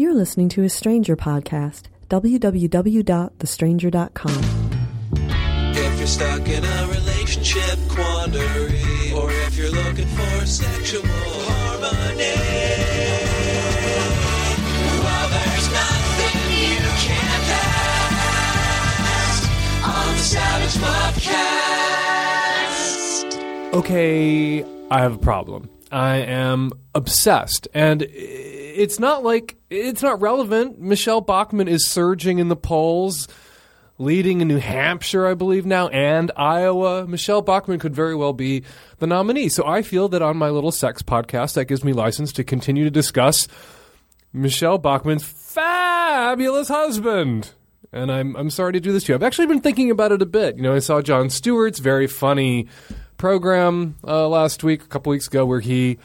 You're listening to a Stranger podcast. www.thestranger.com. If you're stuck in a relationship quandary, or if you're looking for sexual harmony, well, there's nothing you can't ask on the Savage Podcast. okay, I have a problem. I am obsessed. And it's not like, it's not relevant. Michelle Bachmann is surging in the polls, leading in New Hampshire, I believe now, and Iowa. Michelle Bachmann could very well be the nominee. So I feel that on my little sex podcast, that gives me license to continue to discuss Michelle Bachmann's fabulous husband. And I'm I'm sorry to do this to you. I've actually been thinking about it a bit. You know, I saw Jon Stewart's very funny program uh, last week, a couple weeks ago, where he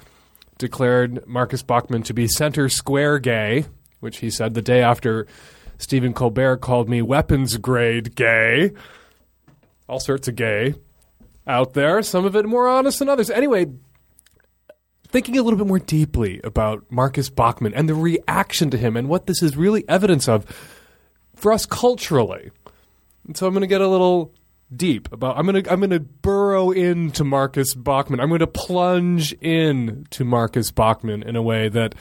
declared Marcus Bachmann to be center square gay, which he said the day after Stephen Colbert called me weapons grade gay. All sorts of gay out there. Some of it more honest than others. Anyway, thinking a little bit more deeply about Marcus Bachmann and the reaction to him and what this is really evidence of for us culturally. And so I'm going to get a little deep about I'm going to I'm going to burrow into Marcus Bachmann. I'm going to plunge in to Marcus Bachmann in a way that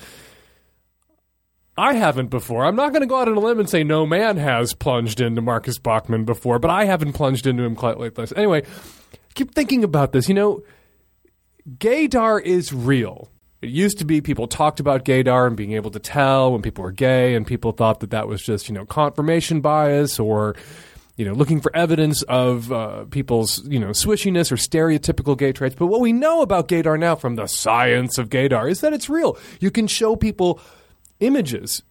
I haven't before. I'm not going to go out on a limb and say no man has plunged into Marcus Bachmann before, but I haven't plunged into him quite like this. Anyway, keep thinking about this. You know, gaydar is real. It used to be people talked about gaydar and being able to tell when people were gay, and people thought that that was just you know confirmation bias or you know looking for evidence of uh, people's you know swishiness or stereotypical gay traits. But what we know about gaydar now from the science of gaydar is that it's real. You can show people images,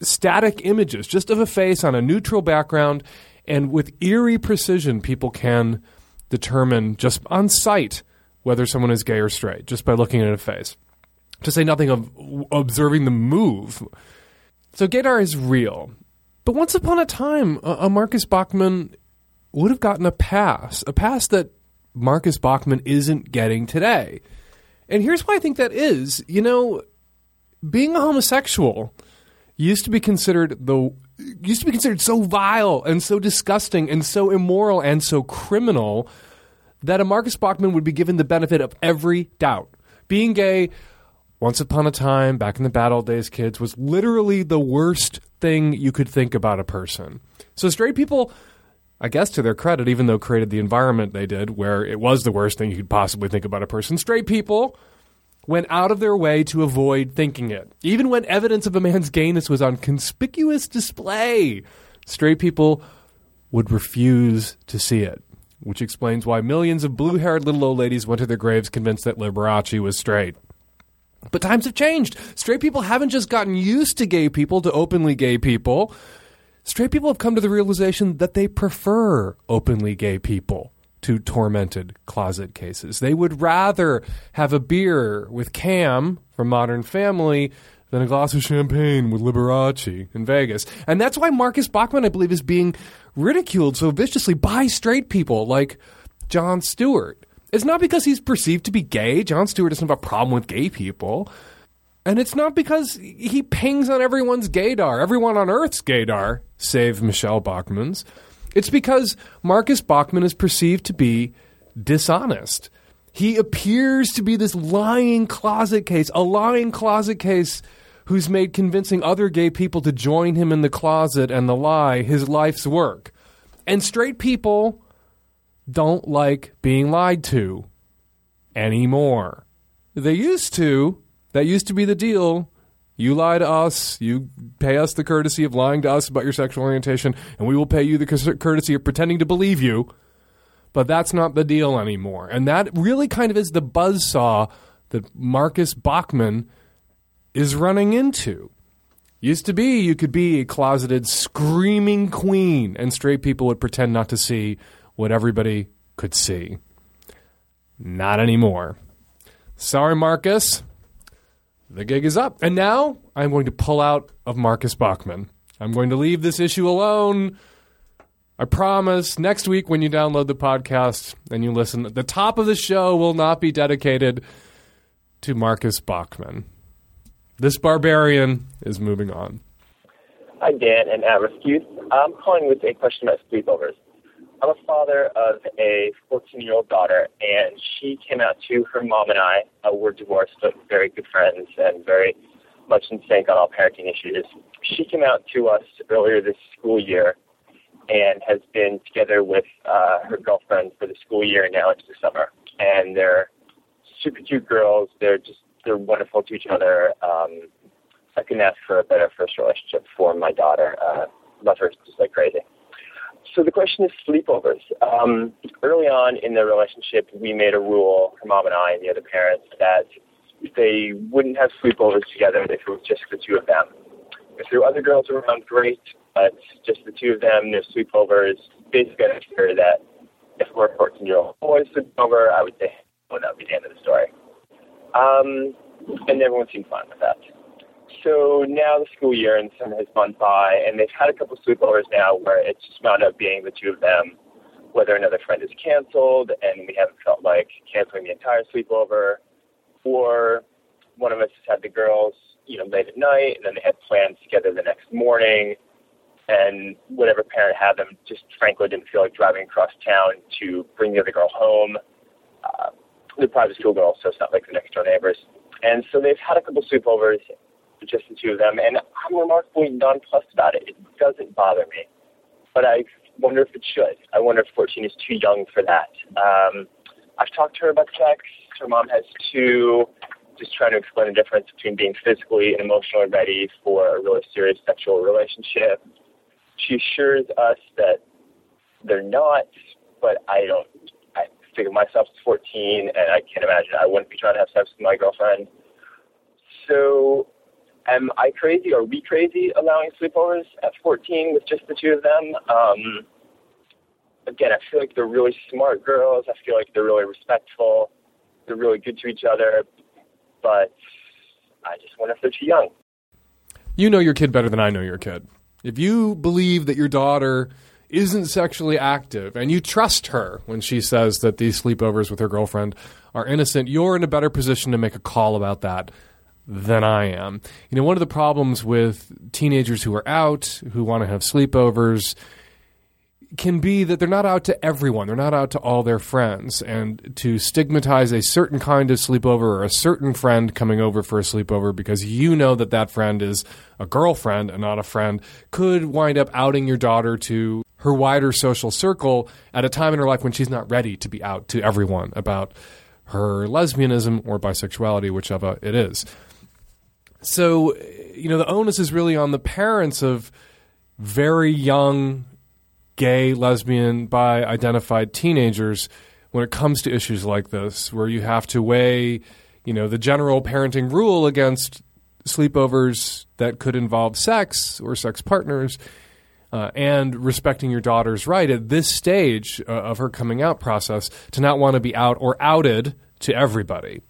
static images, just of a face on a neutral background, and with eerie precision, people can determine just on sight whether someone is gay or straight just by looking at a face. To say nothing of observing the move. So gaydar is real. But once upon a time, a, Marcus Bachmann would have gotten a pass, a pass that Marcus Bachmann isn't getting today. And here's why I think that is. You know, being a homosexual used to be considered the used to be considered so vile and so disgusting and so immoral and so criminal that a Marcus Bachmann would be given the benefit of every doubt. Being gay, once upon a time, back in the bad old days, kids, was literally the worst thing you could think about a person. So straight people, I guess to their credit, even though created the environment they did where it was the worst thing you could possibly think about a person, straight people went out of their way to avoid thinking it. Even when evidence of a man's gayness was on conspicuous display, straight people would refuse to see it, which explains why millions of blue haired little old ladies went to their graves convinced that Liberace was straight. But times have changed. Straight people haven't just gotten used to gay people, to openly gay people. Straight people have come to the realization that they prefer openly gay people to tormented closet cases. They would rather have a beer with Cam from Modern Family than a glass of champagne with Liberace in Vegas. And that's why Marcus Bachmann, I believe, is being ridiculed so viciously by straight people like Jon Stewart. It's not because he's perceived to be gay. Jon Stewart doesn't have a problem with gay people. And it's not because he pings on everyone's gaydar, everyone on Earth's gaydar, save Michelle Bachmann's. It's because Marcus Bachmann is perceived to be dishonest. He appears to be this lying closet case, a lying closet case who's made convincing other gay people to join him in the closet and the lie his life's work. And straight people don't like being lied to anymore. They used to. That used to be the deal. You lie to us, you pay us the courtesy of lying to us about your sexual orientation, and we will pay you the courtesy of pretending to believe you. But that's not the deal anymore. And that really kind of is the buzzsaw that Marcus Bachmann is running into. Used to be you could be a closeted screaming queen, and straight people would pretend not to see what everybody could see. Not anymore. Sorry, Marcus. The gig is up. And now I'm going to pull out of Marcus Bachmann. I'm going to leave this issue alone. I promise next week when you download the podcast and you listen, the top of the show will not be dedicated to Marcus Bachmann. This barbarian is moving on. Hi, Dan and Rescue. I'm calling with a question about sleepovers. I'm a father of a 14 year old daughter, and she came out to her mom and I. Uh, we're divorced, but very good friends and very much in sync on all parenting issues. She came out to us earlier this school year and has been together with uh, her girlfriend for the school year and now into the summer. And they're super cute girls. They're just they're wonderful to each other. Um, I couldn't ask for a better first relationship for my daughter. Uh, love her just like crazy. So the question is sleepovers. Um, early on in the relationship, we made a rule, her mom and I and the other parents, that they wouldn't have sleepovers together if it was just the two of them. If there were other girls around, great, but just the two of them, their sleepovers, basically I figure that if we're a 14 year old boy sleepover, I would say, well, that would be the end of the story. Um, and everyone seemed fine with that. So now the school year and summer has gone by, and they've had a couple sleepovers now where it's just wound up being the two of them, whether another friend is canceled and we haven't felt like canceling the entire sleepover, or one of us has had the girls, you know, late at night, and then they had plans together the next morning, and whatever parent had them just frankly didn't feel like driving across town to bring the other girl home. Uh, the private school girl, so it's not like the next door neighbors. And so they've had a couple sleepovers, just the two of them, and I'm remarkably nonplussed about it. It doesn't bother me, but I wonder if it should. I wonder if 14 is too young for that. Um, I've talked to her about sex. Her mom has two. Just trying to explain the difference between being physically and emotionally ready for a really serious sexual relationship. She assures us that they're not, but I don't. I figure myself as 14, and I can't imagine I wouldn't be trying to have sex with my girlfriend. So am I crazy? Are we crazy allowing sleepovers at 14 with just the two of them? Um, again, I feel like they're really smart girls. I feel like they're really respectful. They're really good to each other. But I just wonder if they're too young. You know your kid better than I know your kid. If you believe that your daughter isn't sexually active and you trust her when she says that these sleepovers with her girlfriend are innocent, you're in a better position to make a call about that than I am. You know, one of the problems with teenagers who are out, who want to have sleepovers, can be that they're not out to everyone. They're not out to all their friends. And to stigmatize a certain kind of sleepover or a certain friend coming over for a sleepover because you know that that friend is a girlfriend and not a friend could wind up outing your daughter to her wider social circle at a time in her life when she's not ready to be out to everyone about her lesbianism or bisexuality, whichever it is. So, you know, the onus is really on the parents of very young gay, lesbian, bi identified teenagers when it comes to issues like this, where you have to weigh, you know, the general parenting rule against sleepovers that could involve sex or sex partners. Uh, and respecting your daughter's right at this stage uh, of her coming out process to not want to be out or outed to everybody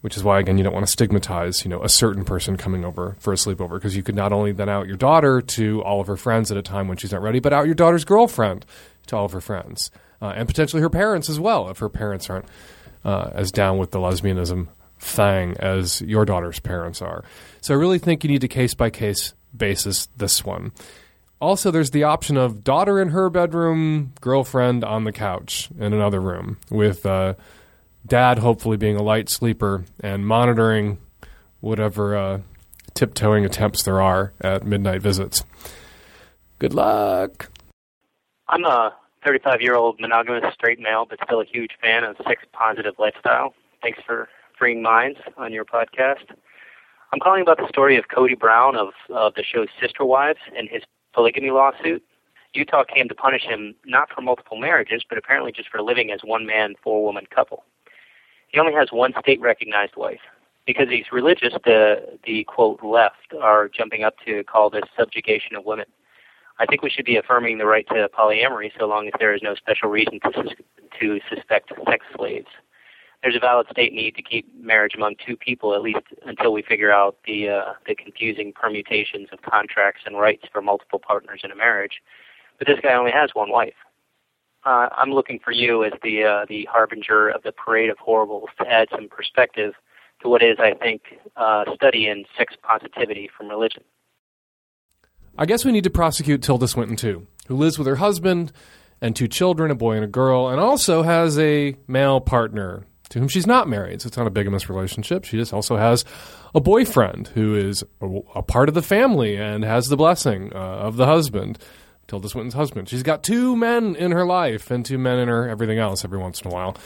which is why again you don't want to stigmatize you know a certain person coming over for a sleepover because you could not only then out your daughter to all of her friends at a time when she's not ready but out your daughter's girlfriend to all of her friends uh, and potentially her parents as well if her parents aren't uh, as down with the lesbianism thing as your daughter's parents are. So i really think you need a case by case basis this one. Also there's the option of daughter in her bedroom girlfriend on the couch in another room with uh, dad hopefully being a light sleeper and monitoring whatever uh, tiptoeing attempts there are at midnight visits. Good luck. I'm a 35 year old monogamous straight male, but still a huge fan of sex positive lifestyle. Thanks for freeing minds on your podcast. I'm calling about the story of Kody Brown of, of the show Sister Wives and his polygamy lawsuit. Utah came to punish him not for multiple marriages, but apparently just for living as one man, four woman couple. He only has one state recognized wife. Because he's religious, the the quote left are jumping up to call this subjugation of women. I think we should be affirming the right to polyamory so long as there is no special reason to sus- to suspect sex slaves. There's a valid state need to keep marriage among two people at least until we figure out the uh, the confusing permutations of contracts and rights for multiple partners in a marriage. But this guy only has one wife uh, I'm looking for you as the uh, the harbinger of the parade of horribles to add some perspective to what is, I think, a study in sex positivity from religion. I guess we need to prosecute Tilda Swinton too, who lives with her husband and two children, a boy and a girl, and also has a male partner to whom she's not married. So it's not a bigamous relationship. She just also has a boyfriend who is a, a part of the family and has the blessing uh, of the husband. Tilda Swinton's husband. She's got two men in her life and two men in her everything else every once in a while,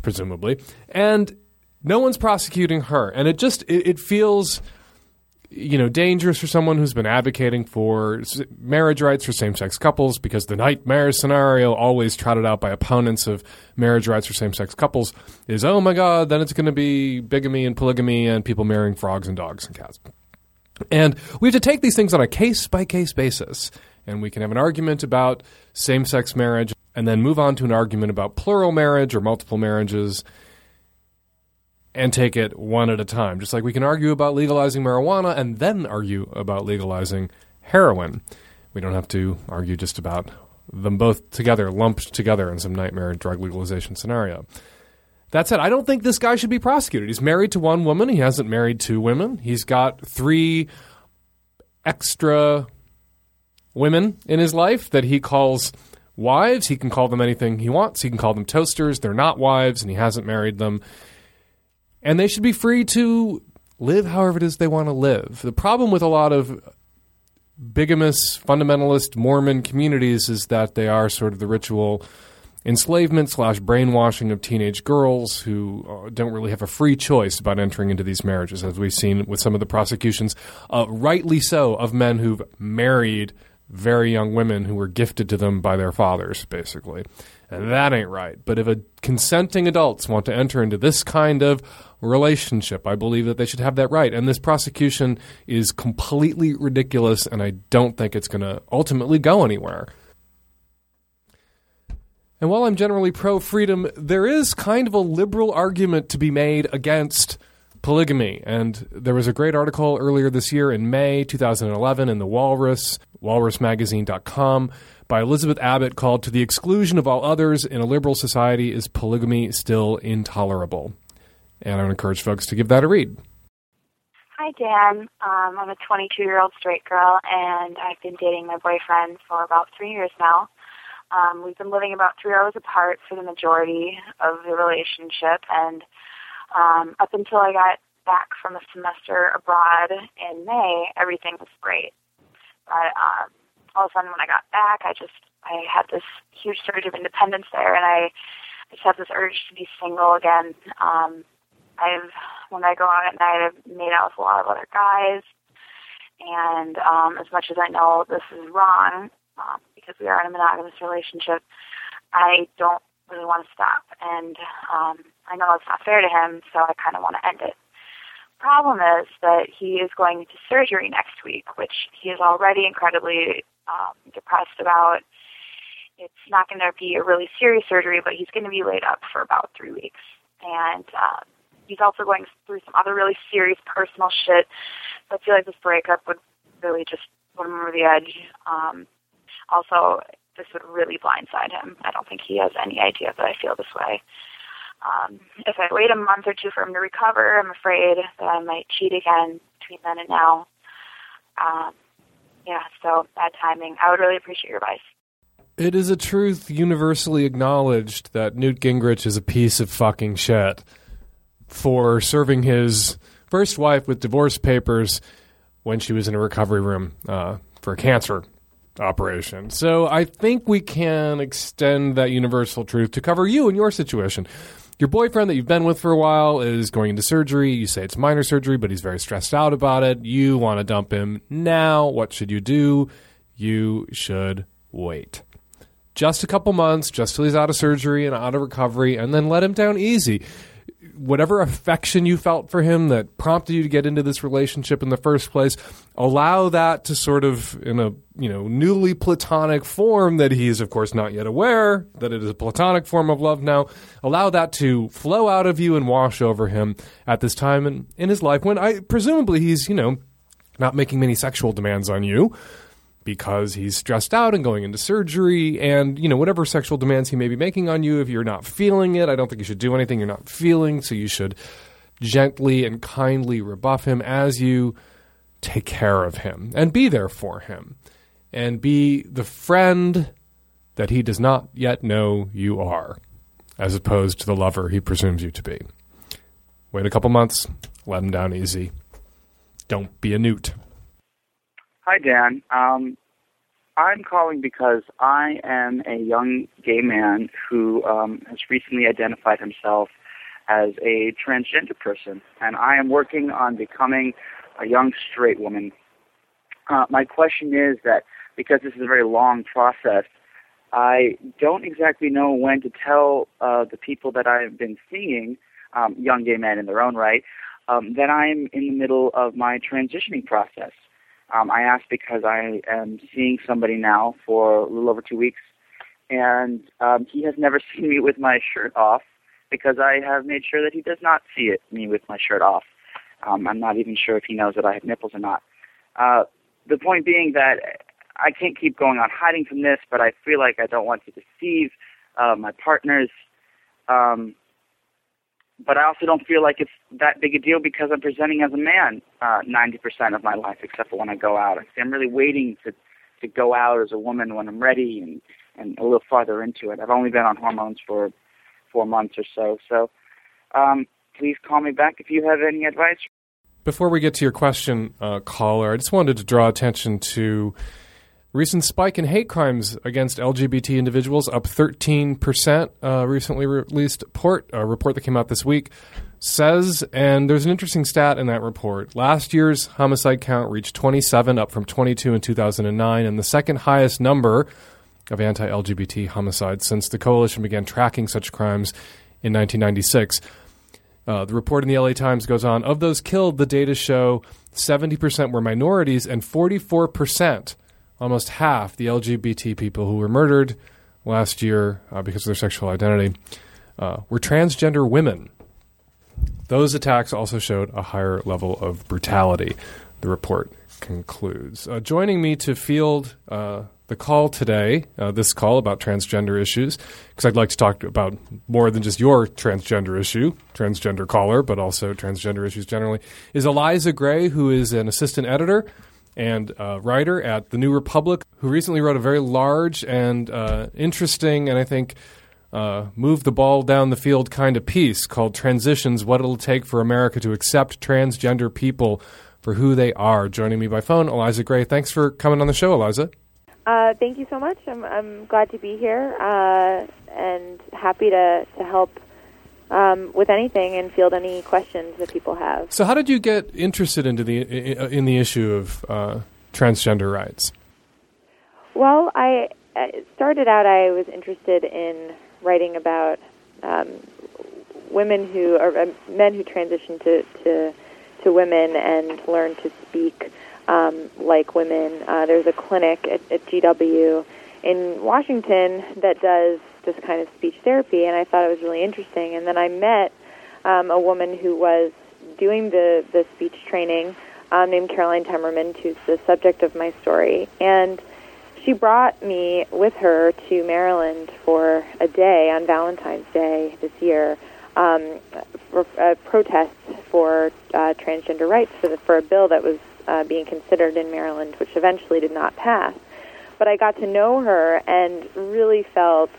presumably. And no one's prosecuting her. And it just it, it feels you know, dangerous for someone who's been advocating for marriage rights for same-sex couples because the nightmare scenario always trotted out by opponents of marriage rights for same-sex couples is, oh my God, then it's going to be bigamy and polygamy and people marrying frogs and dogs and cats. And we have to take these things on a case-by-case basis, and we can have an argument about same-sex marriage and then move on to an argument about plural marriage or multiple marriages – and take it one at a time. Just like we can argue about legalizing marijuana and then argue about legalizing heroin. We don't have to argue just about them both together, lumped together in some nightmare drug legalization scenario. That said, I don't think this guy should be prosecuted. He's married to one woman. He hasn't married two women. He's got three extra women in his life that he calls wives. He can call them anything he wants. He can call them toasters. They're not wives, and he hasn't married them and they should be free to live however it is they want to live. The problem with a lot of bigamous, fundamentalist Mormon communities is that they are sort of the ritual enslavement slash brainwashing of teenage girls who uh, don't really have a free choice about entering into these marriages, as we've seen with some of the prosecutions, uh, rightly so, of men who've married very young women who were gifted to them by their fathers, basically. And that ain't right. But if a consenting adults want to enter into this kind of relationship, I believe that they should have that right. And this prosecution is completely ridiculous, and I don't think it's going to ultimately go anywhere. And while I'm generally pro freedom, there is kind of a liberal argument to be made against polygamy. And there was a great article earlier this year in May 2011 in the Walrus, walrusmagazine.com, by Elizabeth Abbott called To the Exclusion of All Others in a Liberal Society Is Polygamy Still Intolerable? And I would encourage folks to give that a read. Hi, Dan. Um, I'm a 22 year old straight girl, and I've been dating my boyfriend for about three years now. Um, we've been living about three hours apart for the majority of the relationship, and um, up until I got back from a semester abroad in May, everything was great. But um, all of a sudden when I got back, I just I had this huge surge of independence there, and I just had this urge to be single again. Um, I've when I go out at night, I've made out with a lot of other guys, and um, as much as I know this is wrong um, because we are in a monogamous relationship, I don't really want to stop, and um, I know it's not fair to him, so I kind of want to end it problem is that he is going into surgery next week, which he is already incredibly um, depressed about. It's not going to be a really serious surgery, but he's going to be laid up for about three weeks. And uh, he's also going through some other really serious personal shit. So I feel like this breakup would really just put him over the edge. Um, also, this would really blindside him. I don't think he has any idea that I feel this way. Um, if I wait a month or two for him to recover, I'm afraid that I might cheat again between then and now. Um, yeah, so bad timing. I would really appreciate your advice. It is a truth universally acknowledged that Newt Gingrich is a piece of fucking shit for serving his first wife with divorce papers when she was in a recovery room uh, for a cancer operation. So I think we can extend that universal truth to cover you and your situation. Your boyfriend that you've been with for a while is going into surgery. You say it's minor surgery, but he's very stressed out about it. You want to dump him now. What should you do? You should wait. Just a couple months, just till he's out of surgery and out of recovery, and then let him down easy whatever affection you felt for him that prompted you to get into this relationship in the first place, allow that to sort of, in a you know newly platonic form that he is of course not yet aware that it is a platonic form of love now. Allow that to flow out of you and wash over him at this time in, in his life when I presumably he's you know not making many sexual demands on you because he's stressed out and going into surgery and you know whatever sexual demands he may be making on you if you're not feeling it i don't think you should do anything you're not feeling so you should gently and kindly rebuff him as you take care of him and be there for him and be the friend that he does not yet know you are, as opposed to the lover he presumes you to be. Wait a couple months, let him down easy. Don't be a newt. Hi, Dan. Um, I'm calling because I am a young gay man who um, has recently identified himself as a transgender person, and I am working on becoming a young straight woman. Uh, my question is that because this is a very long process, I don't exactly know when to tell uh, the people that I've been seeing, um, young gay men in their own right, um, that I'm in the middle of my transitioning process. Um, I ask because I am seeing somebody now for a little over two weeks, and um, he has never seen me with my shirt off because I have made sure that he does not see it me with my shirt off. Um, I'm not even sure if he knows that I have nipples or not. Uh, the point being that I can't keep going on hiding from this, but I feel like I don't want to deceive uh, my partners. Um, but I also don't feel like it's that big a deal because I'm presenting as a man uh, 90% of my life, except for when I go out. I'm really waiting to to go out as a woman when I'm ready and and a little farther into it. I've only been on hormones for four months or so. So um, please call me back if you have any advice. Before we get to your question, uh, caller, I just wanted to draw attention to recent spike in hate crimes against LGBT individuals, up 13%. Uh, recently released report, a report that came out this week says, and there's an interesting stat in that report. Last year's homicide count reached 27, up from 22 in 2009, and the second highest number of anti LGBT homicides since the coalition began tracking such crimes in 1996. Uh, the report in the LA Times goes on of those killed, the data show 70% were minorities and 44%, almost half, the LGBT people who were murdered last year uh, because of their sexual identity, uh, were transgender women. Those attacks also showed a higher level of brutality, the report concludes. Uh, joining me to field uh, the call today, uh, this call about transgender issues, because I'd like to talk about more than just your transgender issue, transgender caller, but also transgender issues generally, is Eliza Gray, who is an assistant editor and uh, writer at The New Republic, who recently wrote a very large and uh, interesting, and I think uh, move the ball down the field kind of piece called Transitions What It'll Take for America to Accept Transgender People for Who They Are. Joining me by phone, Eliza Gray. Thanks for coming on the show, Eliza. Uh, thank you so much. I'm, I'm glad to be here uh, and happy to, to help um, with anything and field any questions that people have. So, how did you get interested into the in the issue of uh, transgender rights? Well, I started out. I was interested in writing about um, women who or uh, men who transition to, to to women and learn to speak um, like women. Uh, there's a clinic at, at GW in Washington that does this kind of speech therapy, and I thought it was really interesting. And then I met um, a woman who was doing the, the speech training um, named Caroline Temmerman, who's the subject of my story. And she brought me with her to Maryland for a day on Valentine's Day this year um, for uh, protests for uh, transgender rights for, the, for a bill that was uh, being considered in Maryland, which eventually did not pass. But I got to know her and really felt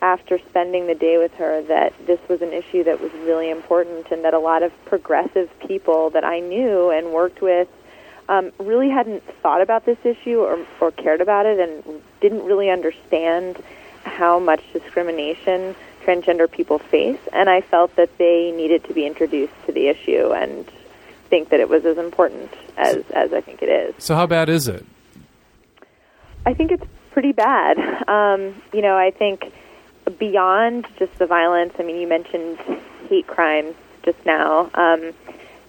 after spending the day with her that this was an issue that was really important and that a lot of progressive people that I knew and worked with um, really hadn't thought about this issue or, or cared about it and didn't really understand how much discrimination transgender people face. And I felt that they needed to be introduced to the issue and think that it was as important as, as I think it is. So, how bad is it? I think it's pretty bad. Um, you know, I think beyond just the violence, I mean, you mentioned hate crimes just now. Um,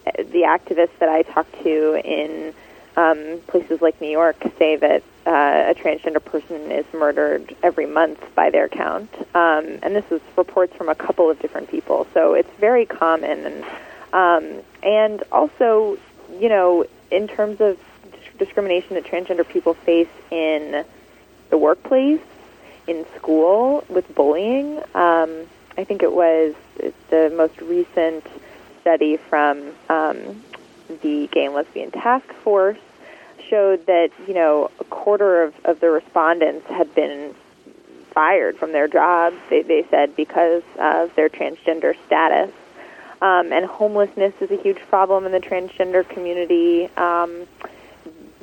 the activists that I talk to in um, places like New York say that uh, a transgender person is murdered every month by their count. Um, and this is reports from a couple of different people. So it's very common. And, um, and also, you know, in terms of discrimination that transgender people face in the workplace, in school, with bullying, um, I think it was the most recent study from um, the Gay and Lesbian Task Force showed that you know a quarter of, of the respondents had been fired from their jobs. They, they said because of their transgender status. Um, and homelessness is a huge problem in the transgender community, um,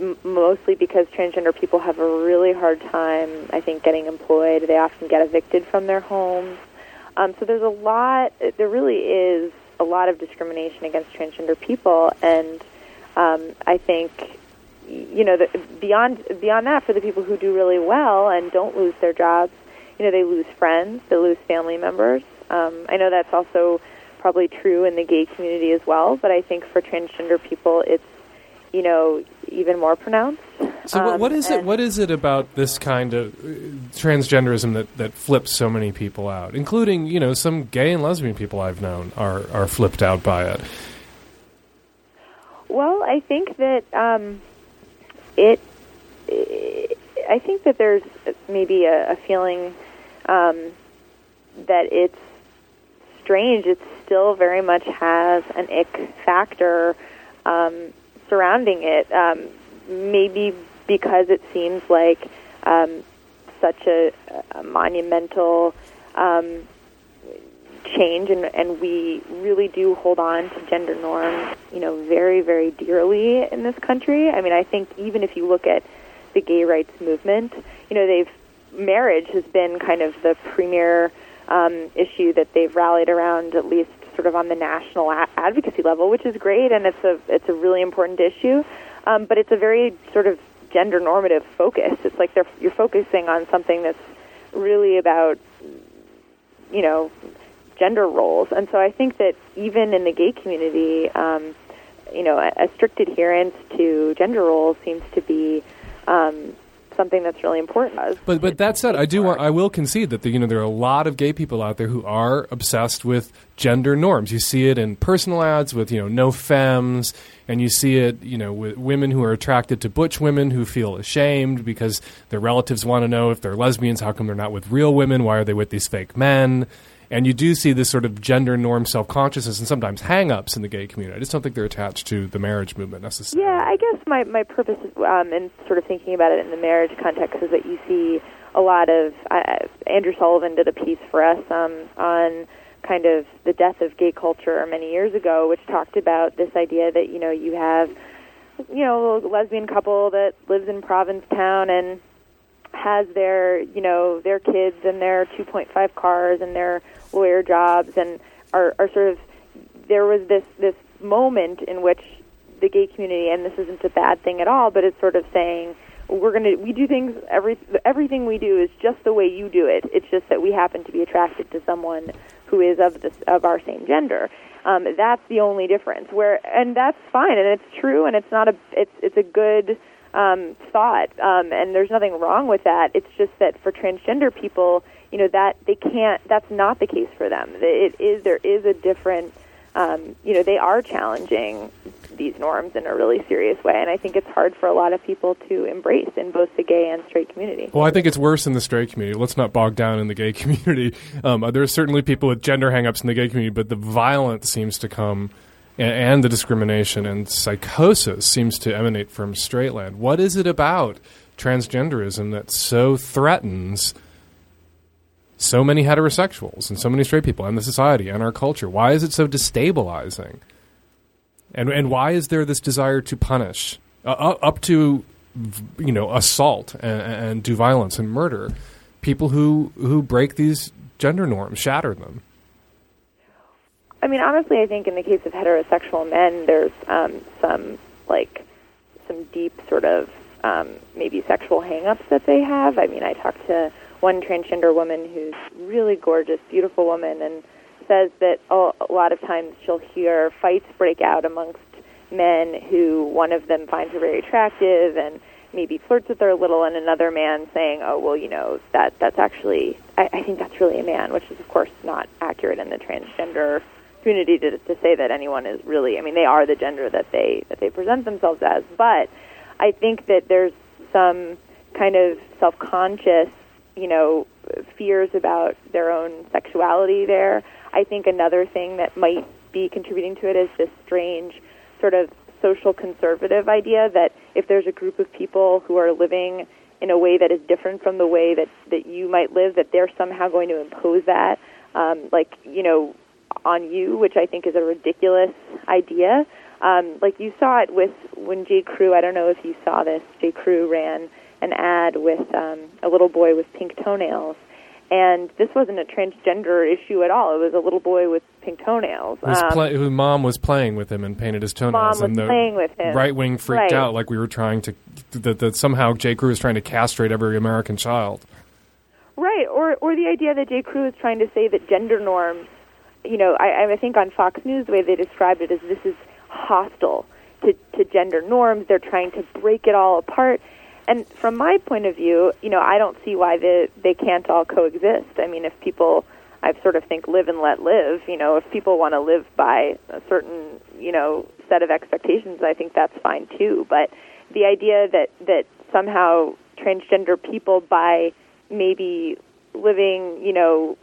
m- mostly because transgender people have a really hard time, I think, getting employed. They often get evicted from their homes. Um, so there's a lot, there really is a lot of discrimination against transgender people, and um, I think you know, the, beyond beyond that, for the people who do really well and don't lose their jobs, you know, they lose friends, they lose family members. Um, I know that's also probably true in the gay community as well, but I think for transgender people, it's you know even more pronounced. So what, what Um, is it? What is it about this kind of uh, transgenderism that, that flips so many people out, including you know some gay and lesbian people I've known are are flipped out by it. Well, I think that um, it. I think that there's maybe a, a feeling um, that it's strange. It still very much has an ick factor um, surrounding it. Um, maybe because it seems like um, such a, a monumental um, change and, and we really do hold on to gender norms you know very very dearly in this country i mean i think even if you look at the gay rights movement you know they've marriage has been kind of the premier um, issue that they've rallied around at least sort of on the national a- advocacy level which is great and it's a it's a really important issue um, but it's a very sort of gender normative focus it's like they're you're focusing on something that's really about you know gender roles. And so I think that even in the gay community, um, you know, a, a strict adherence to gender roles seems to be um, something that's really important. to But but that said, I do want, I will concede that the, you know there are a lot of gay people out there who are obsessed with gender norms. You see it in personal ads with you know no femmes, and you see it you know with women who are attracted to butch women who feel ashamed because their relatives want to know if they're lesbians. How come they're not with real women? Why are they with these fake men? And you do see this sort of gender norm self consciousness and sometimes hang ups in the gay community. I just don't think they're attached to the marriage movement necessarily. Yeah, I guess my my purpose um, in sort of thinking about it in the marriage context is that you see a lot of uh, Andrew Sullivan did a piece for us um, on kind of the death of gay culture many years ago, which talked about this idea that you know you have you know a lesbian couple that lives in Provincetown and has their you know their kids and their 2.5 cars and their lawyer jobs and are, are sort of there was this this moment in which the gay community and this isn't a bad thing at all but it's sort of saying we're going to we do things every everything we do is just the way you do it. It's just that we happen to be attracted to someone who is of this of our same gender. Um, that's the only difference. Where and that's fine and it's true and it's not a it's it's a good um, thought, um, and there's nothing wrong with that. It's just that for transgender people, you know, that they can't. That's not the case for them. It is there is a different. Um, you know, they are challenging these norms in a really serious way, and I think it's hard for a lot of people to embrace in both the gay and straight community. Well, I think it's worse in the straight community. Let's not bog down in the gay community. Um, there are certainly people with gender hangups in the gay community, but the violence seems to come, and, the discrimination and psychosis seems to emanate from straight land. What is it about transgenderism that so threatens so many heterosexuals and so many straight people and the society and our culture? Why is it so destabilizing? And and why is there this desire to punish uh, up up to you know assault and, and do violence and murder people who who break these gender norms, shatter them? I mean, honestly, I think in the case of heterosexual men, there's um, some like some deep sort of um, maybe sexual hangups that they have. I mean, I talked to one transgender woman who's really gorgeous, beautiful woman, and says that a lot of times she'll hear fights break out amongst men who one of them finds her very attractive and maybe flirts with her a little, and another man saying, "Oh, well, you know that that's actually I, I think that's really a man," which is of course not accurate in the transgender community to, to say that anyone is really. I mean, they are the gender that they that they present themselves as, but I think that there's some kind of self-conscious, you know, fears about their own sexuality there. I think another thing that might be contributing to it is this strange sort of social conservative idea that if there's a group of people who are living in a way that is different from the way that that you might live, that they're somehow going to impose that, um, like you know, on you, which I think is a ridiculous idea. Um, like you saw it with when J. Crew. I don't know if you saw this. J. Crew ran an ad with um, a little boy with pink toenails, and this wasn't a transgender issue at all. It was a little boy with pink toenails. Um, play, whose mom was playing with him and painted his toenails, Mom was and the playing with him. right wing freaked Right. out like we were trying to that, that somehow J. Crew was trying to castrate every American child. Right, or or the idea that J. Crew is trying to say that gender norms, you know, I, I think on Fox News the way they described it is this is hostile to, to gender norms. They're trying to break it all apart. And from my point of view, you know, I don't see why they they can't all coexist. I mean, if people, I sort of think live and let live. You know, if people want to live by a certain, you know, set of expectations, I think that's fine too. But the idea that that somehow transgender people by maybe living, you know,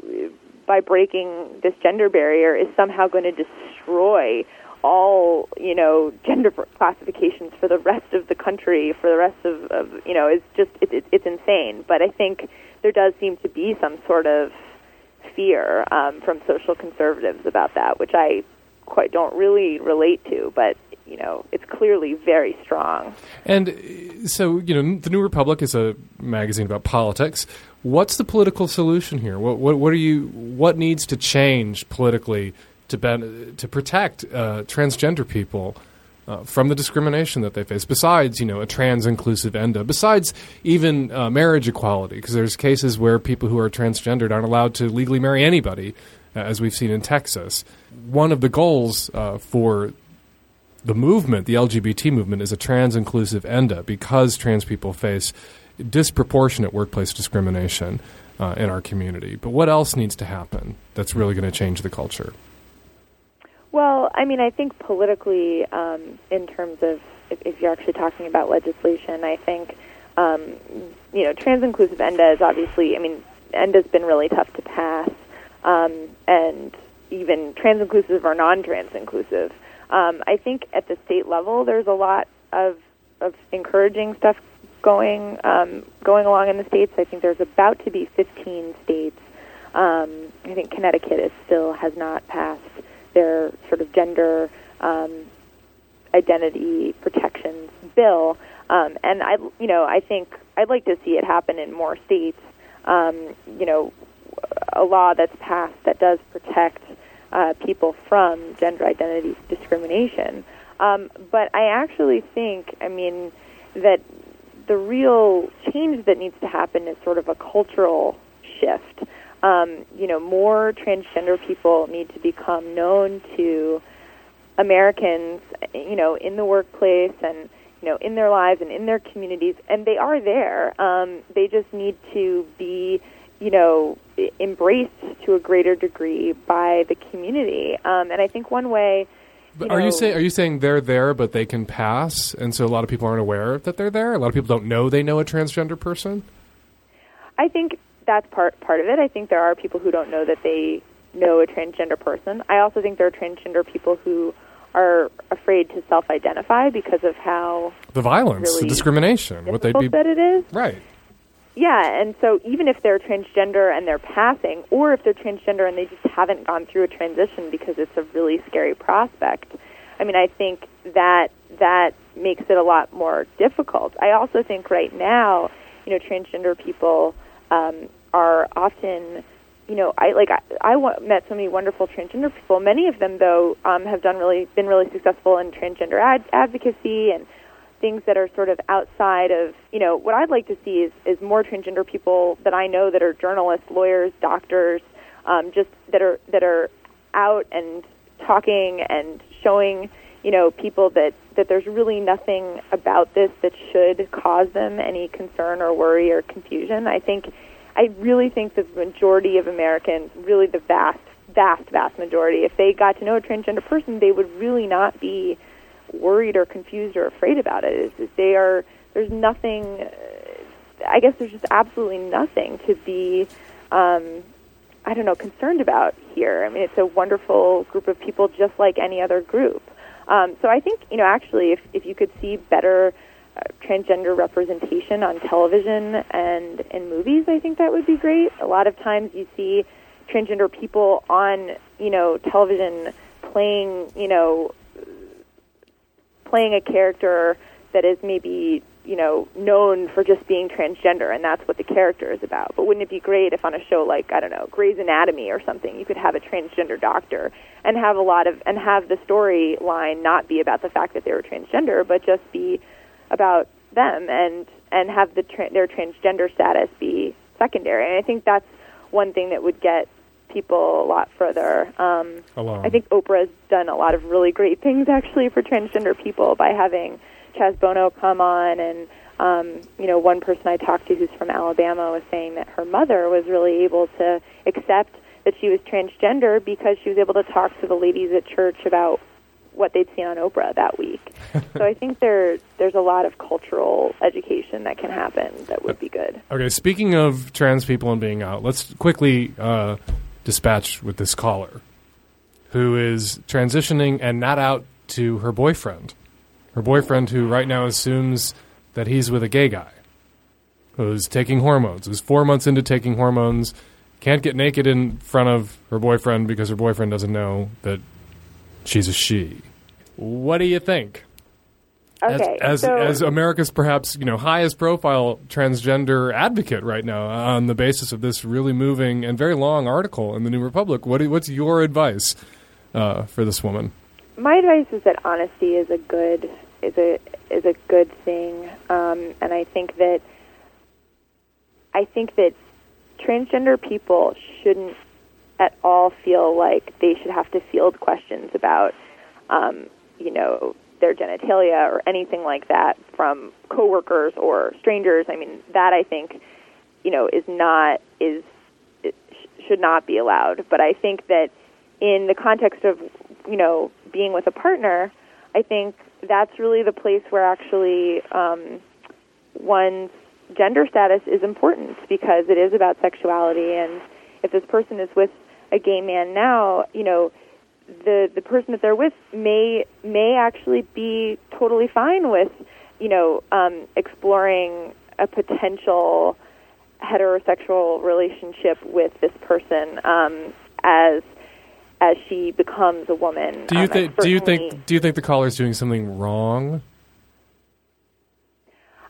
by breaking this gender barrier is somehow going to destroy all, you know, gender classifications for the rest of the country, for the rest of, of you know, it's just, it, it, it's insane. But I think there does seem to be some sort of fear um, from social conservatives about that, which I quite don't really relate to, but you know, it's clearly very strong. And uh, so, you know, the New Republic is a magazine about politics. What's the political solution here? What, what, what are you? What needs to change politically to ben, to protect uh, transgender people uh, from the discrimination that they face? Besides, you know, a trans inclusive ENDA. Besides, even uh, marriage equality, because there's cases where people who are transgendered aren't allowed to legally marry anybody, uh, as we've seen in Texas. One of the goals uh, for the movement, the LGBT movement, is a trans inclusive ENDA because trans people face disproportionate workplace discrimination uh, in our community. But what else needs to happen that's really going to change the culture? Well, I mean, I think politically, um, in terms of if, if you're actually talking about legislation, I think um, you know trans inclusive ENDA is obviously. I mean, ENDA's been really tough to pass, um, and even trans inclusive or non-trans inclusive. Um, I think at the state level, there's a lot of of encouraging stuff going um, going along in the states. I think there's about to be 15 states. Um, I think Connecticut is still has not passed their sort of gender um, identity protections bill, um, and I, you know, I think I'd like to see it happen in more states. Um, you know, a law that's passed that does protect uh, people from gender identity discrimination. Um, but I actually think, I mean, that the real change that needs to happen is sort of a cultural shift. Um, you know, more transgender people need to become known to Americans, you know, in the workplace and you know in their lives and in their communities, and they are there. Um, they just need to be, you know, embraced to a greater degree by the community. Um, and I think one way. But are you saying are you saying they're there but they can pass, and so a lot of people aren't aware that they're there? A lot of people don't know they know a transgender person. I think that's part part of it. I think there are people who don't know that they know a transgender person. I also think there are transgender people who are afraid to self-identify because of how The violence, Really the discrimination, what they'd be that it is. right. Yeah, and so even if they're transgender and they're passing, or if they're transgender and they just haven't gone through a transition because it's a really scary prospect, I mean, I think that that makes it a lot more difficult. I also think right now, you know, transgender people um, are often, you know, I like I, I met so many wonderful transgender people. Many of them, though, um, have done really been really successful in transgender ad- advocacy and things that are sort of outside of you know what I'd like to see is is more transgender people that I know that are journalists, lawyers, doctors, um, just that are that are out and talking and showing you know people that that there's really nothing about this that should cause them any concern or worry or confusion. I think I really think the majority of Americans, really the vast vast vast majority, if they got to know a transgender person, they would really not be worried or confused or afraid about it. Is that they are there's nothing. I guess there's just absolutely nothing to be um, I don't know, concerned about here. I mean, it's a wonderful group of people, just like any other group. Um, so I think, you know, actually, if if you could see better uh, transgender representation on television and in movies, I think that would be great. A lot of times you see transgender people on, you know, television playing, you know, playing a character that is maybe you know known for just being transgender and that's what the character is about. But wouldn't it be great if on a show like i don't know grey's anatomy or something you could have a transgender doctor and have a lot of and have the storyline not be about the fact that they were transgender but just be about them and and have the tra- their transgender status be secondary? And i think that's one thing that would get people a lot further um. I think Oprah's done a lot of really great things actually for transgender people by having Chaz Bono come on and um, you know, one person I talked to who's from Alabama was saying that her mother was really able to accept that she was transgender because she was able to talk to the ladies at church about what they'd seen on Oprah that week. so I think there there's a lot of cultural education that can happen that would be good. Okay, speaking of trans people and being out, let's quickly uh, dispatch with this caller who is transitioning and not out to her boyfriend. Her boyfriend, who right now assumes that he's with a gay guy, who's taking hormones, who's four months into taking hormones, can't get naked in front of her boyfriend because her boyfriend doesn't know that she's a she. What do you think? Okay. as, as, so as America's perhaps you know highest profile transgender advocate right now, on the basis of this really moving and very long article in the New Republic, what what's your advice uh, for this woman? my advice is that honesty is a good is a is a good thing, um, and I think that I think that transgender people shouldn't at all feel like they should have to field questions about, um, you know, their genitalia or anything like that from coworkers or strangers. I mean, that I think, you know, is not is should not be allowed. But I think that in the context of, you know, being with a partner, I think that's really the place where actually um, one's gender status is important because it is about sexuality. And if this person is with a gay man now, you know, the the person that they're with may may actually be totally fine with, you know, um, exploring a potential heterosexual relationship with this person um, as as she becomes a woman. Do you Um, think? Do you think? Do you think the caller is doing something wrong?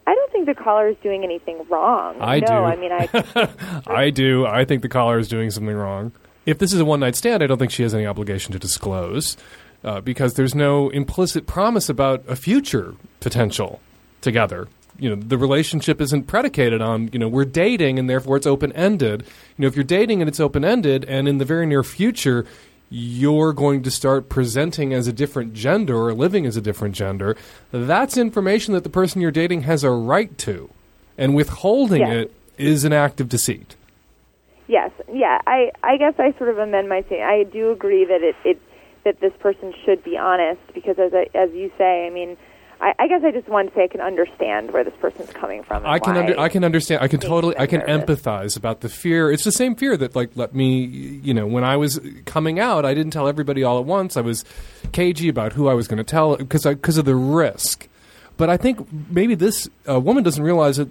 I don't think the caller is doing anything wrong. I no, do. I mean, I I do. I think the caller is doing something wrong. If this is a one night stand, I don't think she has any obligation to disclose uh, because there's no implicit promise about a future potential together. You know, the relationship isn't predicated on, you know, we're dating and therefore it's open ended. You know, if you're dating and it's open ended and in the very near future, you're going to start presenting as a different gender or living as a different gender, that's information that the person you're dating has a right to. And withholding Yes. it is an act of deceit. Yes, yeah. I I guess I sort of amend my statement. I do agree that it, it that this person should be honest because as I, as you say, I mean, I, I guess I just want to say I can understand where this person's coming from. and I can under, I can understand. I can totally. I can nervous. empathize about the fear. It's the same fear that like let me. You know, when I was coming out, I didn't tell everybody all at once. I was cagey about who I was going to tell because because of the risk. But I think maybe this uh, woman doesn't realize that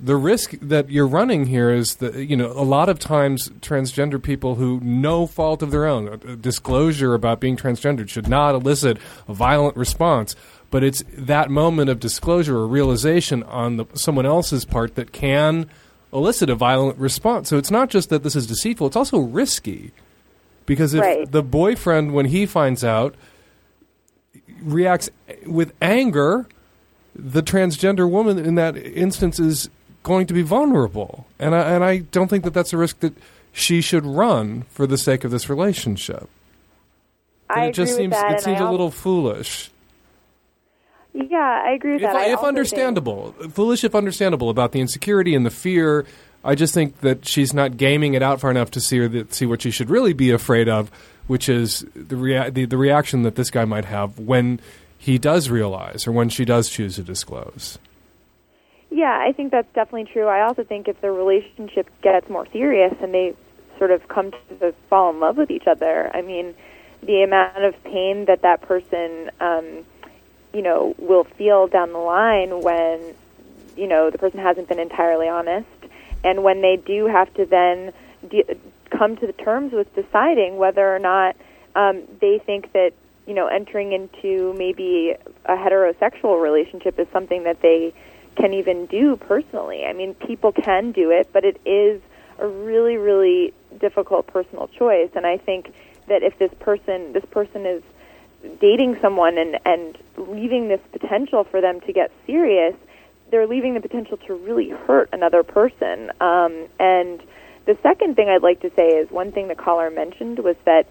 the risk that you're running here is that you know a lot of times transgender people who no fault of their own disclosure about being transgendered should not elicit a violent response. But it's that moment of disclosure or realization on the, someone else's part that can elicit a violent response. So it's not just that this is deceitful it's also risky. Because if Right. the boyfriend when he finds out reacts with anger the transgender woman in that instance is going to be vulnerable, and I, and I don't think that that's a risk that she should run for the sake of this relationship. I it just seems that, it seems a little foolish. Yeah, I agree with If, that. I if understandable, foolish if understandable about the insecurity and the fear. I just think that she's not gaming it out far enough to see her that, see what she should really be afraid of, which is the, rea- the the reaction that this guy might have when he does realize or when she does choose to disclose. Yeah, I think that's definitely true. I also think if the relationship gets more serious and they sort of come to fall in love with each other. I mean, the amount of pain that that person, um, you know, will feel down the line when, you know, the person hasn't been entirely honest, and when they do have to then de- come to the terms with deciding whether or not um, they think that you know entering into maybe a heterosexual relationship is something that they can even do personally. I mean, people can do it, but it is a really, really difficult personal choice. And I think that if this person, this person is dating someone and and leaving this potential for them to get serious, they're leaving the potential to really hurt another person. Um, and the second thing I'd like to say is one thing the caller mentioned was that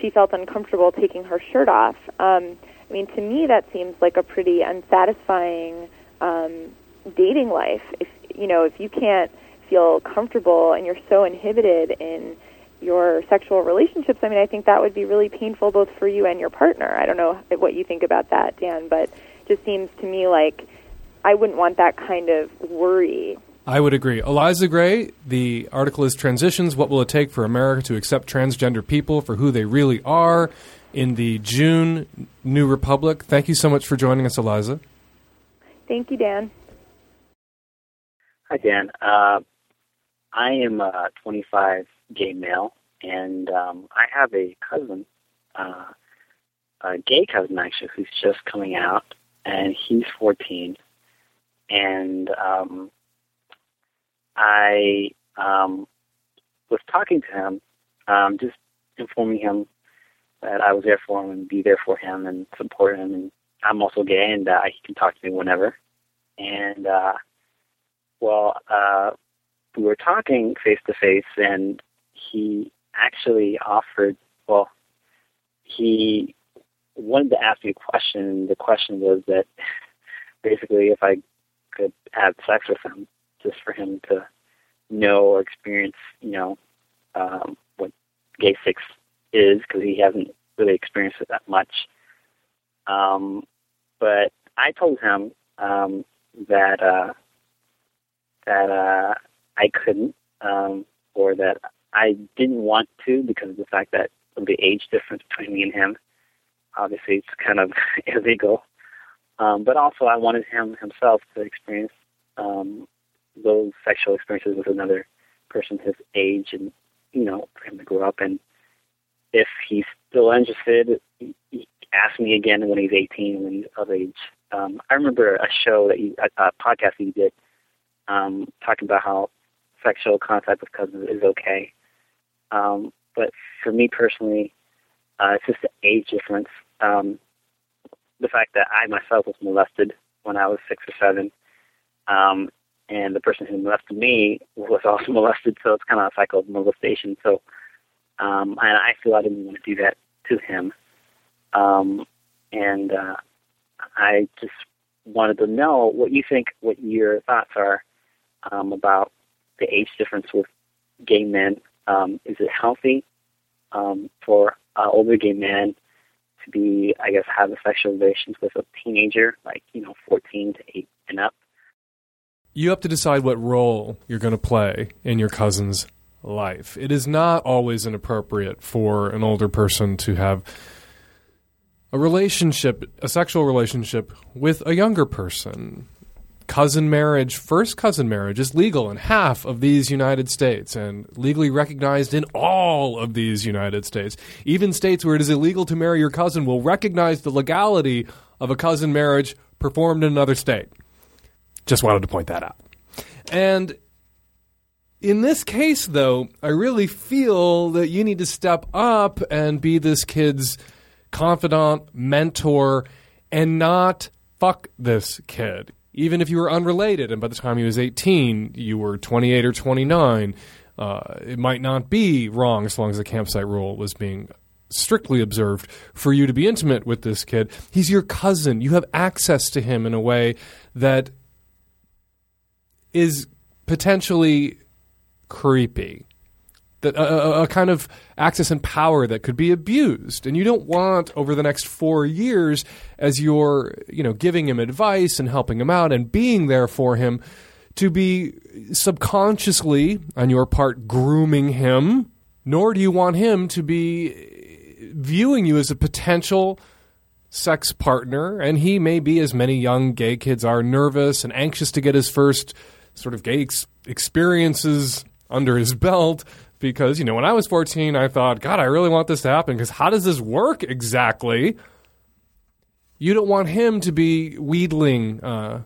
she felt uncomfortable taking her shirt off. Um, I mean, to me, that seems like a pretty unsatisfying um, dating life. If you know, if you can't feel comfortable and you're so inhibited in your sexual relationships, I mean, I think that would be really painful both for you and your partner. I don't know what you think about that, Dan, but it just seems to me like I wouldn't want that kind of worry. I would agree. Eliza Gray, the article is Transitions What Will It Take for America to Accept Transgender People for Who They Really Are in the June New Republic. Thank you so much for joining us, Eliza. Thank you, Dan. Hi, Dan. Uh, I am a 25 gay male, and um, I have a cousin, uh, a gay cousin actually, who's just coming out, and he's 14. And um, I um, was talking to him, um, just informing him that I was there for him and be there for him and support him. And I'm also gay, and uh, he can talk to me whenever. And uh, well, uh, we were talking face to face, and he actually offered. Well, he wanted to ask me a question. The question was that basically, if I could have sex with him, just for him to know or experience, you know, um, what gay sex is, because he hasn't really experienced it that much. Um, but I told him um, that uh, that uh, I couldn't, um, or that I didn't want to because of the fact that the age difference between me and him. Obviously, it's kind of illegal. Um, but also, I wanted him himself to experience um, those sexual experiences with another person his age, and you know, for him to grow up. And if he's still interested, ask me again when he's 18, when he's of age. Um, I remember a show that you, a, a podcast that you did, um, talking about how sexual contact with cousins is okay. Um, but for me personally, uh, it's just the age difference. Um, the fact that I myself was molested when I was six or seven, um, and the person who molested me was also molested, so it's kind of a cycle of molestation. So, um, and I feel I didn't want to do that to him. Um, and uh, I just wanted to know what you think, what your thoughts are um, about the age difference with gay men. Um, is it healthy um, for an older gay man to be, I guess, have sexual relations with a teenager, like you know, 14 to 8 and up? You have to decide what role you're going to play in your cousin's life. It is not always inappropriate for an older person to have a relationship, a sexual relationship with a younger person. Cousin marriage, first cousin marriage, is legal in half of these United States and legally recognized in all of these United States. Even states where it is illegal to marry your cousin will recognize the legality of a cousin marriage performed in another state. Just wanted to point that out. And in this case, though, I really feel that you need to step up and be this kid's confidant, mentor, and not fuck this kid. Even if you were unrelated, and by the time he was 18, you were 28 or 29, uh, it might not be wrong as long as the campsite rule was being strictly observed for you to be intimate with this kid. He's your cousin. You have access to him in a way that is potentially creepy that a, a, kind of access and power that could be abused and you don't want over the next four years as you're you know giving him advice and helping him out and being there for him to be subconsciously on your part grooming him nor do you want him to be viewing you as a potential sex partner. And he may be, as many young gay kids are, nervous and anxious to get his first sort of gay ex- experiences under his belt. Because, you know, when I was 14, I thought, God, I really want this to happen because how does this work exactly? You don't want him to be wheedling uh,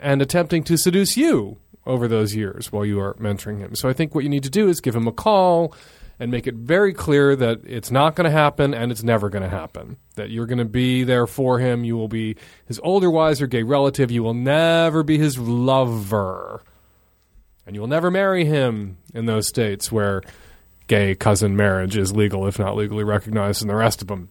and attempting to seduce you over those years while you are mentoring him. So I think what you need to do is give him a call and make it very clear that it's not going to happen and it's never going to happen. That you're going to be there for him. You will be his older, wiser gay relative. You will never be his lover. And you will never marry him in those states where gay cousin marriage is legal, if not legally recognized, and the rest of them.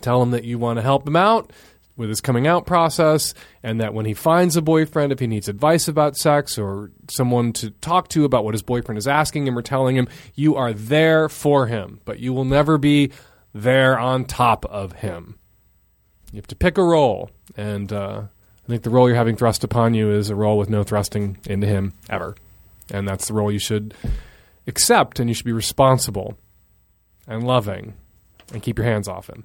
Tell him that you want to help him out with his coming out process, and that when he finds a boyfriend, if he needs advice about sex or someone to talk to about what his boyfriend is asking him or telling him, you are there for him, but you will never be there on top of him. You have to pick a role, and uh, I think the role you're having thrust upon you is a role with no thrusting into him ever. And that's the role you should accept, and you should be responsible and loving and keep your hands off him.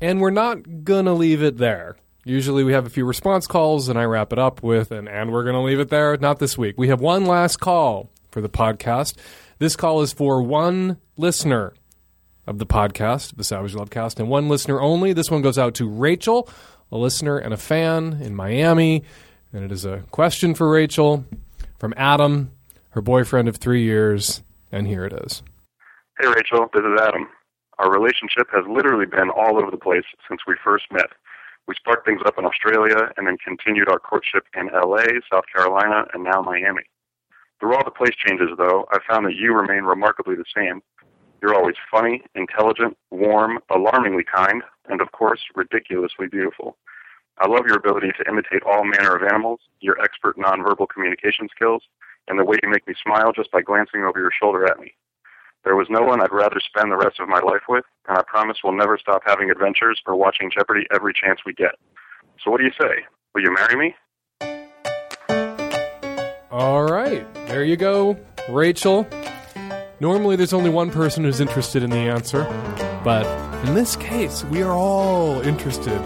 And we're not going to leave it there. Usually we have a few response calls, and I wrap it up with, and, and we're going to leave it there. Not this week. We have one last call for the podcast. This call is for one listener of the podcast, the Savage Lovecast, and one listener only. This one goes out to Rachel, a listener and a fan in Miami. And it is a question for Rachel from Adam, her boyfriend of three years. And here it is. Hey, Rachel, this is Adam. Our relationship has literally been all over the place since we first met. We sparked things up in Australia and then continued our courtship in LA, South Carolina, and now Miami. Through all the place changes, though, I've found that you remain remarkably the same. You're always funny, intelligent, warm, alarmingly kind, and of course, ridiculously beautiful. I love your ability to imitate all manner of animals, your expert nonverbal communication skills, and the way you make me smile just by glancing over your shoulder at me. There was no one I'd rather spend the rest of my life with, and I promise we'll never stop having adventures or watching Jeopardy every chance we get. So what do you say? Will you marry me? All right, there you go, Rachel. Normally, there's only one person who's interested in the answer, but in this case, we are all interested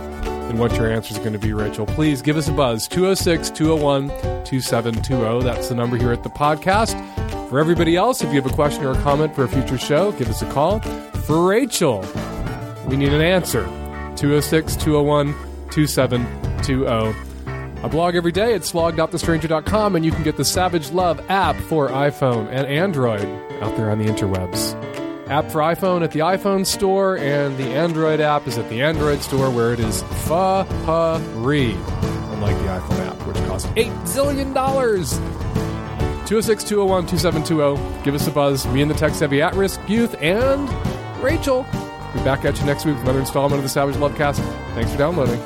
in what your answer is going to be, Rachel. Please give us a buzz 206 201 2720. That's the number here at the podcast. For everybody else, if you have a question or a comment for a future show, give us a call. For Rachel, we need an answer 206 201 2720. I blog every day at slog.thestranger.com, and you can get the Savage Love app for iPhone and Android out there on the interwebs. App for iPhone at the iPhone store, and the Android app is at the Android store, where it is fa-ha-ree, unlike the iPhone app, which costs $8 zillion. 206 201 2720. Give us a buzz. Me and the tech savvy at risk youth and Rachel. We'll be back at you next week with another installment of the Savage Lovecast. Thanks for downloading.